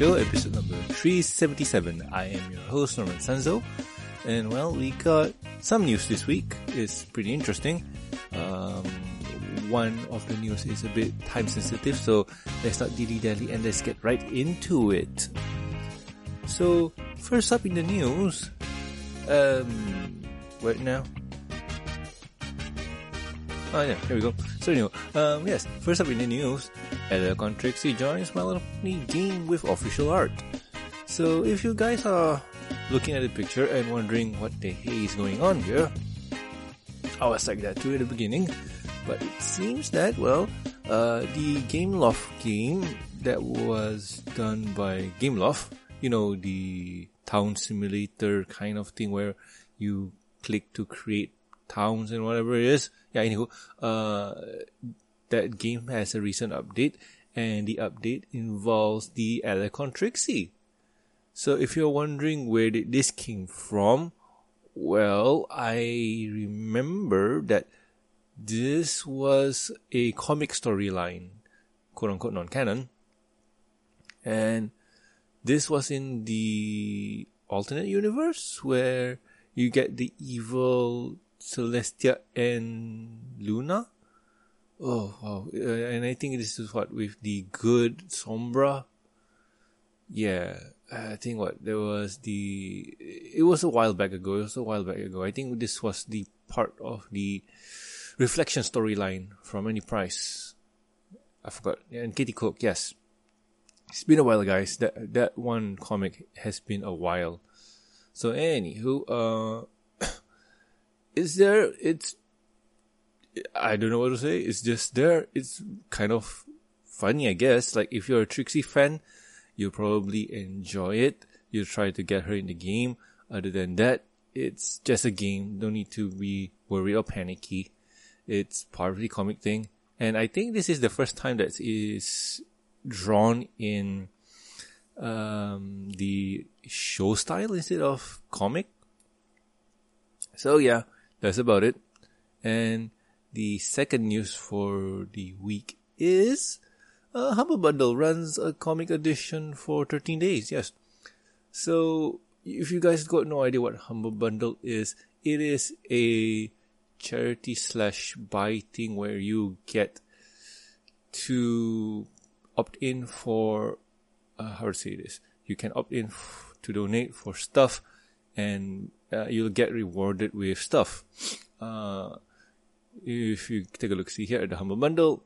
Show, episode number 377. I am your host, Norman Sanzo. And well, we got some news this week. It's pretty interesting. Um, one of the news is a bit time sensitive, so let's not dilly dally and let's get right into it. So, first up in the news, um, right now. Oh yeah, here we go. So anyway, um, yes, first up in the news, Alicorn Trixie joins My Little game with official art. So if you guys are looking at the picture and wondering what the hey is going on here, I was like that too at the beginning, but it seems that well, uh, the Gameloft game that was done by Gameloft, you know, the town simulator kind of thing where you click to create towns and whatever it is. Yeah, anyway, uh, that game has a recent update, and the update involves the Alicorn Trixie. So if you're wondering where did this came from, well, I remember that this was a comic storyline, quote unquote non-canon, and this was in the alternate universe where you get the evil Celestia and Luna. Oh wow! Uh, and I think this is what with the good Sombra. Yeah, I think what there was the. It was a while back ago. It was a while back ago. I think this was the part of the reflection storyline from Andy Price. I forgot. And Katie Cook. Yes, it's been a while, guys. That that one comic has been a while. So anywho, uh, is there? It's I don't know what to say. It's just there. It's kind of funny, I guess. Like if you're a Trixie fan, you'll probably enjoy it. You'll try to get her in the game. Other than that, it's just a game. Don't need to be worried or panicky. It's part of the comic thing. And I think this is the first time that is drawn in um, the show style instead of comic. So yeah, that's about it. And the second news for the week is uh, Humble Bundle runs a comic edition for 13 days. Yes. So if you guys got no idea what Humble Bundle is, it is a charity slash buy thing where you get to opt in for uh, how to say this. You can opt in f- to donate for stuff, and uh, you'll get rewarded with stuff. Uh, if you take a look, see here at the Humble Bundle,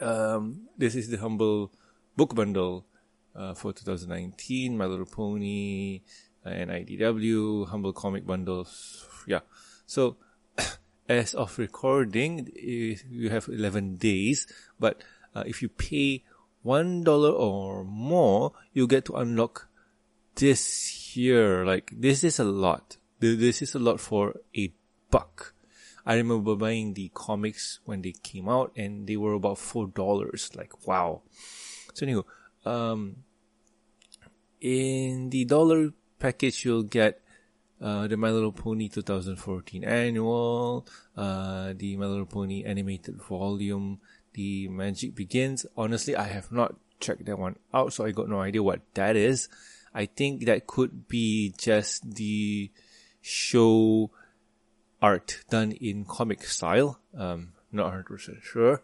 um, this is the Humble Book Bundle uh, for 2019. My Little Pony uh, and IDW Humble Comic Bundles. Yeah, so as of recording, you have 11 days, but uh, if you pay one dollar or more, you get to unlock this here. Like this is a lot. This is a lot for a buck. I remember buying the comics when they came out and they were about four dollars. Like wow. So anyway, um, in the dollar package you'll get uh, the My Little Pony 2014 annual, uh, the My Little Pony animated volume, the Magic Begins. Honestly, I have not checked that one out, so I got no idea what that is. I think that could be just the show art done in comic style. Um, not 100% sure.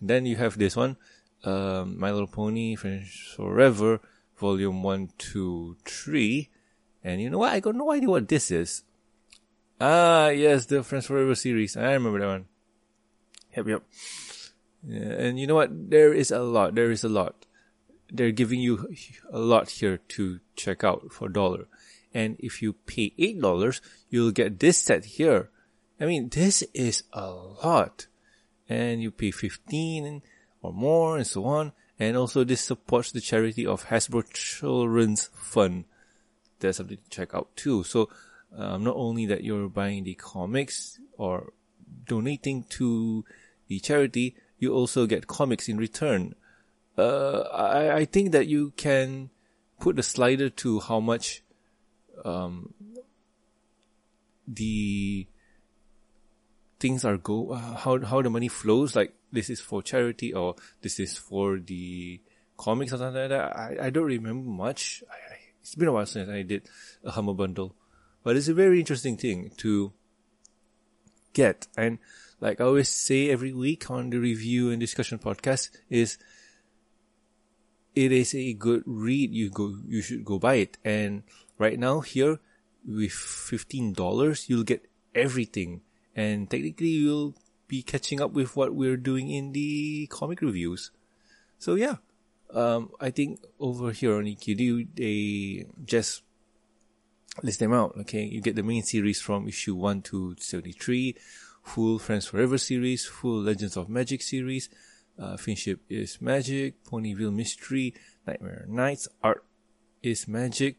And then you have this one, um, My Little Pony Friends Forever, Volume 1, 2, 3. And you know what? I got no idea what this is. Ah, yes, the Friends Forever series. I remember that one. Yep, yep. Yeah, and you know what? There is a lot. There is a lot. They're giving you a lot here to check out for a dollar. And if you pay $8, you'll get this set here. I mean, this is a lot. And you pay 15 or more and so on. And also this supports the charity of Hasbro Children's Fund. There's something to check out too. So, um, not only that you're buying the comics or donating to the charity, you also get comics in return. Uh, I, I think that you can put the slider to how much, um, the things are go, uh, how, how the money flows. Like this is for charity or this is for the comics or something like that. I, I don't remember much. I, I, it's been a while since I did a Humble Bundle, but it's a very interesting thing to get. And like I always say every week on the review and discussion podcast is it is a good read. You go, you should go buy it. And right now here with $15, you'll get everything. And technically you'll be catching up with what we're doing in the comic reviews. So yeah, um, I think over here on EQD, they just list them out. Okay. You get the main series from issue 1 to 73, full Friends Forever series, full Legends of Magic series, uh, Fiendship is Magic, Ponyville Mystery, Nightmare Knights, Art is Magic,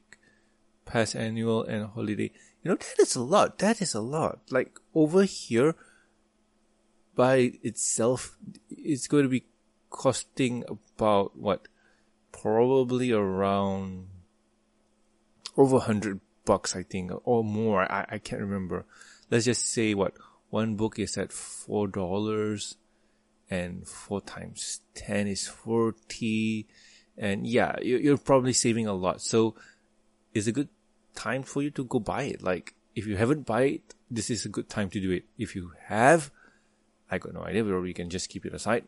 Past Annual, and Holiday. You know, that is a lot. That is a lot. Like, over here, by itself, it's going to be costing about, what, probably around over 100 bucks, I think, or more. I, I can't remember. Let's just say, what, one book is at $4 and 4 times 10 is 40 and yeah you're probably saving a lot. So it's a good time for you to go buy it. Like if you haven't buy it this is a good time to do it. If you have i got no idea or you can just keep it aside.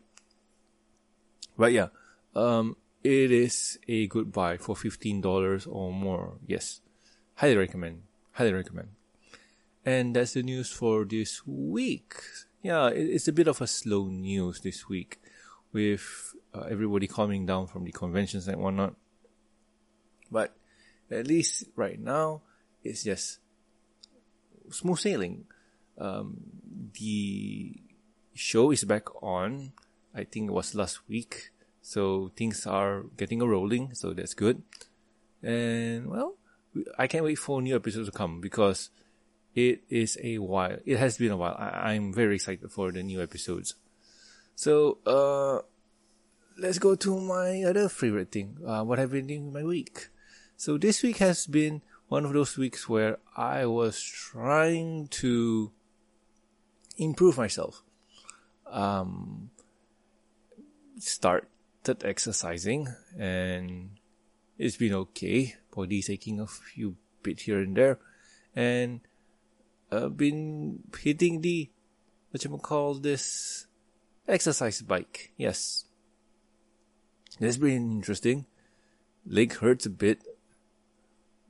But yeah um it is a good buy for $15 or more. Yes. Highly recommend. Highly recommend. And that's the news for this week yeah, it's a bit of a slow news this week with uh, everybody coming down from the conventions and whatnot. But at least right now, it's just smooth sailing. Um, the show is back on. I think it was last week. So things are getting a rolling. So that's good. And well, I can't wait for new episodes to come because it is a while. It has been a while. I, am very excited for the new episodes. So, uh, let's go to my other favorite thing. Uh, what I've been doing my week. So this week has been one of those weeks where I was trying to improve myself. Um, started exercising and it's been okay. Body's aching a few bit here and there. And uh, been hitting the what you call this exercise bike. Yes, it's been interesting. Leg hurts a bit,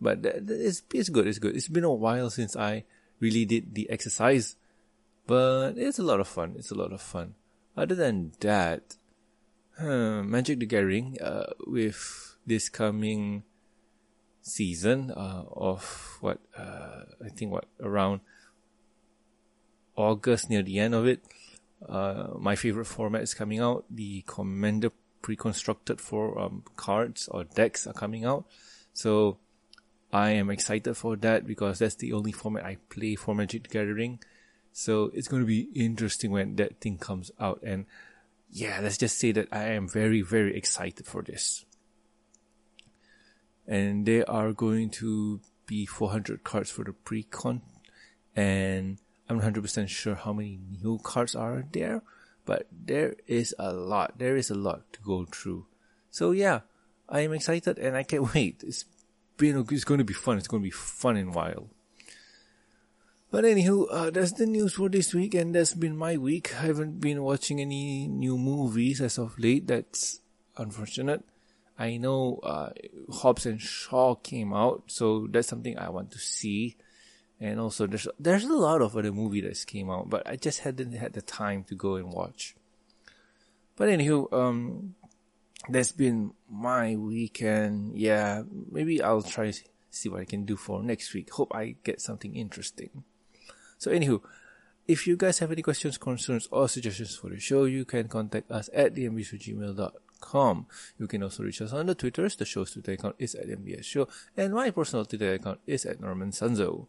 but it's it's good. It's good. It's been a while since I really did the exercise, but it's a lot of fun. It's a lot of fun. Other than that, Magic the Gathering uh, with this coming season uh, of what uh, I think what around August near the end of it. Uh, my favorite format is coming out. The Commander pre-constructed for um, cards or decks are coming out. So I am excited for that because that's the only format I play for Magic Gathering. So it's going to be interesting when that thing comes out. And yeah, let's just say that I am very, very excited for this and there are going to be 400 cards for the pre-con and I'm 100% sure how many new cards are there, but there is a lot. There is a lot to go through. So yeah, I am excited and I can't wait. It's been, it's going to be fun. It's going to be fun and wild. But anywho, uh, that's the news for this week and that's been my week. I haven't been watching any new movies as of late. That's unfortunate. I know uh, Hobbs and Shaw came out, so that's something I want to see. And also, there's there's a lot of other movies that came out, but I just hadn't had the time to go and watch. But anywho, um, that's been my weekend. Yeah, maybe I'll try to see what I can do for next week. Hope I get something interesting. So anywho, if you guys have any questions, concerns, or suggestions for the show, you can contact us at dmbsgmail.com com. You can also reach us on the Twitters. The show's Twitter account is at MBS Show, and my personal Twitter account is at Norman Sanzo.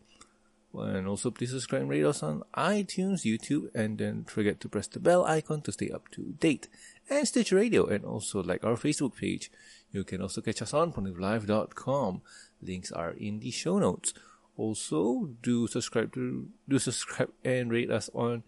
And also please subscribe and rate us on iTunes, YouTube, and then forget to press the bell icon to stay up to date. And Stitch Radio, and also like our Facebook page. You can also catch us on ponyvillelive.com. Links are in the show notes. Also, do subscribe to do subscribe and rate us on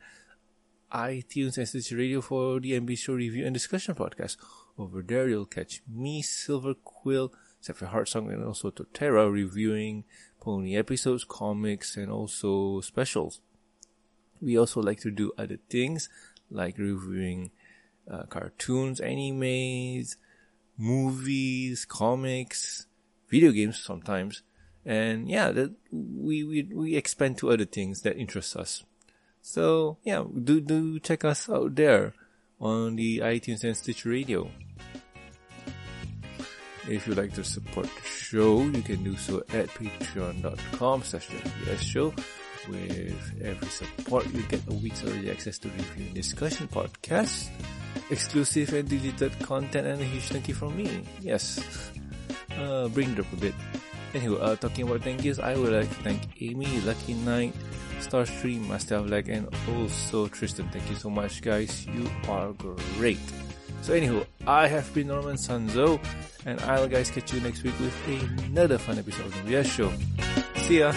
iTunes and Stitch Radio for the MB Show review and discussion podcast. Over there, you'll catch me, Silver Quill, Sapphire Heartsong, and also Totera reviewing pony episodes, comics, and also specials. We also like to do other things like reviewing uh, cartoons, animes, movies, comics, video games sometimes. And yeah, that we, we, we expand to other things that interest us. So yeah, do, do check us out there on the iTunes and Stitcher Radio. If you'd like to support the show, you can do so at patreon.com slash show. With every support, you get a week's early access to review and discussion podcasts, exclusive and deleted content, and a huge thank you from me. Yes, uh, bring it up a bit. Anyway, uh, talking about thank yous, I would like to thank Amy, Lucky Knight, Starstream, Master of Lag, and also Tristan. Thank you so much, guys. You are great. So, anywho, I have been Norman Sanzo, and I'll guys catch you next week with another fun episode of the Show. See ya!